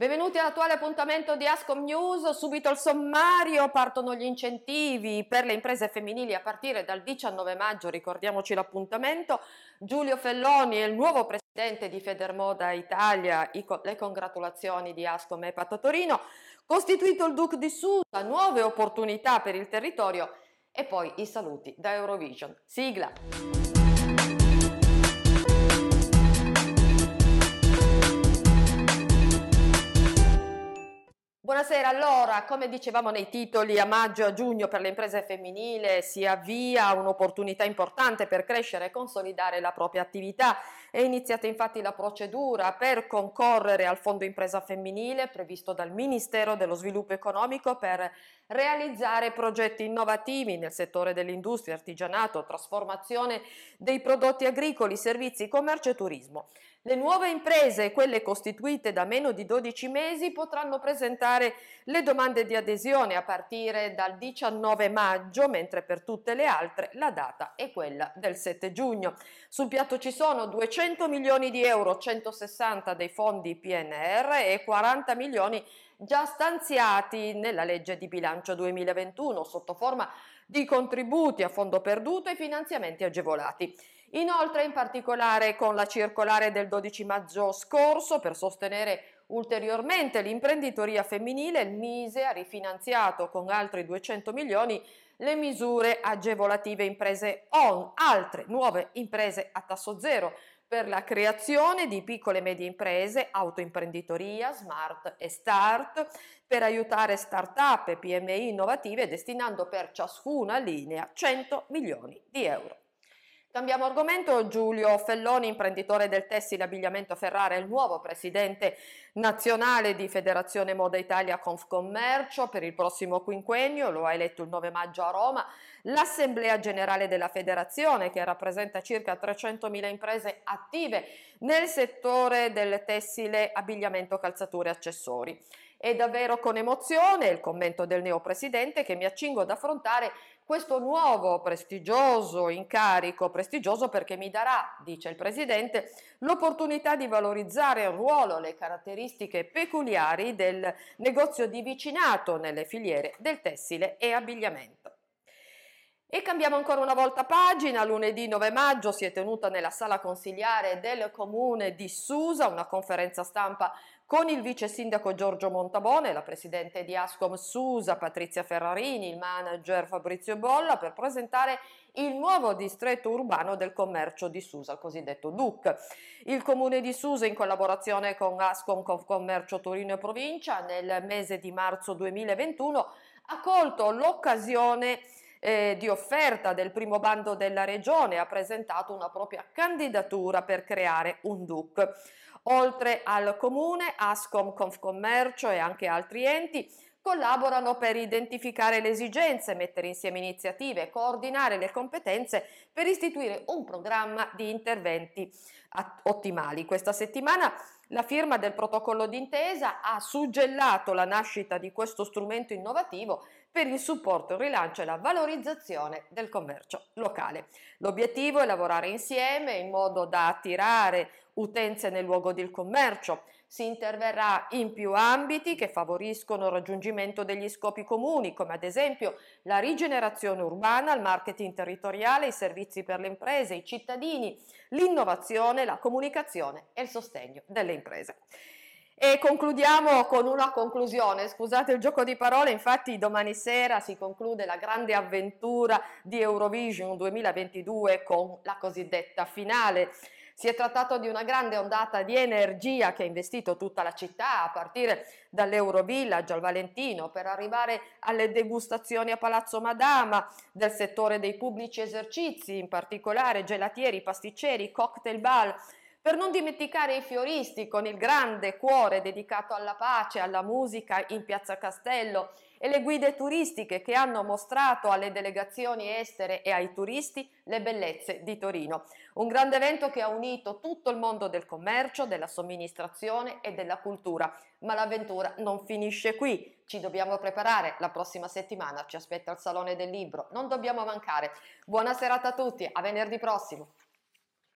Benvenuti all'attuale appuntamento di Ascom News, subito il sommario, partono gli incentivi per le imprese femminili a partire dal 19 maggio, ricordiamoci l'appuntamento, Giulio Felloni è il nuovo presidente di Federmoda Italia, le congratulazioni di Ascom e Pato Torino, costituito il Duc di Susa, nuove opportunità per il territorio e poi i saluti da Eurovision. Sigla! Buonasera, allora, come dicevamo nei titoli, a maggio e a giugno per le imprese femminili si avvia un'opportunità importante per crescere e consolidare la propria attività. È iniziata infatti la procedura per concorrere al Fondo Impresa Femminile previsto dal Ministero dello Sviluppo Economico per realizzare progetti innovativi nel settore dell'industria, artigianato, trasformazione dei prodotti agricoli, servizi, commercio e turismo. Le nuove imprese, quelle costituite da meno di 12 mesi, potranno presentare le domande di adesione a partire dal 19 maggio, mentre per tutte le altre la data è quella del 7 giugno. Sul piatto ci sono 200 milioni di euro, 160 dei fondi PNR e 40 milioni già stanziati nella legge di bilancio 2021 sotto forma di contributi a fondo perduto e finanziamenti agevolati. Inoltre, in particolare con la circolare del 12 maggio scorso, per sostenere ulteriormente l'imprenditoria femminile, il Mise ha rifinanziato con altri 200 milioni le misure agevolative imprese ON, altre nuove imprese a tasso zero per la creazione di piccole e medie imprese, autoimprenditoria, smart e start, per aiutare start-up e PMI innovative destinando per ciascuna linea 100 milioni di euro. Cambiamo argomento, Giulio Felloni, imprenditore del tessile abbigliamento Ferrara, il nuovo presidente nazionale di Federazione Moda Italia Confcommercio per il prossimo quinquennio, lo ha eletto il 9 maggio a Roma, l'Assemblea Generale della Federazione che rappresenta circa 300.000 imprese attive nel settore del tessile, abbigliamento, calzature e accessori. È davvero con emozione il commento del neopresidente che mi accingo ad affrontare questo nuovo prestigioso incarico, prestigioso perché mi darà, dice il Presidente, l'opportunità di valorizzare il ruolo le caratteristiche peculiari del negozio di vicinato nelle filiere del tessile e abbigliamento. E cambiamo ancora una volta pagina, lunedì 9 maggio si è tenuta nella sala consigliare del comune di Susa una conferenza stampa con il vice sindaco Giorgio Montabone, la presidente di Ascom Susa Patrizia Ferrarini, il manager Fabrizio Bolla per presentare il nuovo distretto urbano del commercio di Susa, il cosiddetto DUC. Il comune di Susa in collaborazione con Ascom Commercio Torino e Provincia nel mese di marzo 2021 ha colto l'occasione eh, di offerta del primo bando della regione ha presentato una propria candidatura per creare un DUC. Oltre al comune, Ascom Confcommercio e anche altri enti collaborano per identificare le esigenze, mettere insieme iniziative coordinare le competenze per istituire un programma di interventi ottimali. Questa settimana la firma del protocollo d'intesa ha suggellato la nascita di questo strumento innovativo per il supporto, il rilancio e la valorizzazione del commercio locale. L'obiettivo è lavorare insieme in modo da attirare utenze nel luogo del commercio. Si interverrà in più ambiti che favoriscono il raggiungimento degli scopi comuni, come ad esempio la rigenerazione urbana, il marketing territoriale, i servizi per le imprese, i cittadini, l'innovazione, la comunicazione e il sostegno delle imprese. E concludiamo con una conclusione, scusate il gioco di parole, infatti domani sera si conclude la grande avventura di Eurovision 2022 con la cosiddetta finale. Si è trattato di una grande ondata di energia che ha investito tutta la città, a partire dall'Eurovillage al Valentino, per arrivare alle degustazioni a Palazzo Madama, del settore dei pubblici esercizi, in particolare gelatieri, pasticceri, cocktail bar, per non dimenticare i fioristi con il grande cuore dedicato alla pace, alla musica in Piazza Castello e le guide turistiche che hanno mostrato alle delegazioni estere e ai turisti le bellezze di Torino. Un grande evento che ha unito tutto il mondo del commercio, della somministrazione e della cultura. Ma l'avventura non finisce qui, ci dobbiamo preparare, la prossima settimana ci aspetta il Salone del Libro, non dobbiamo mancare. Buona serata a tutti, a venerdì prossimo!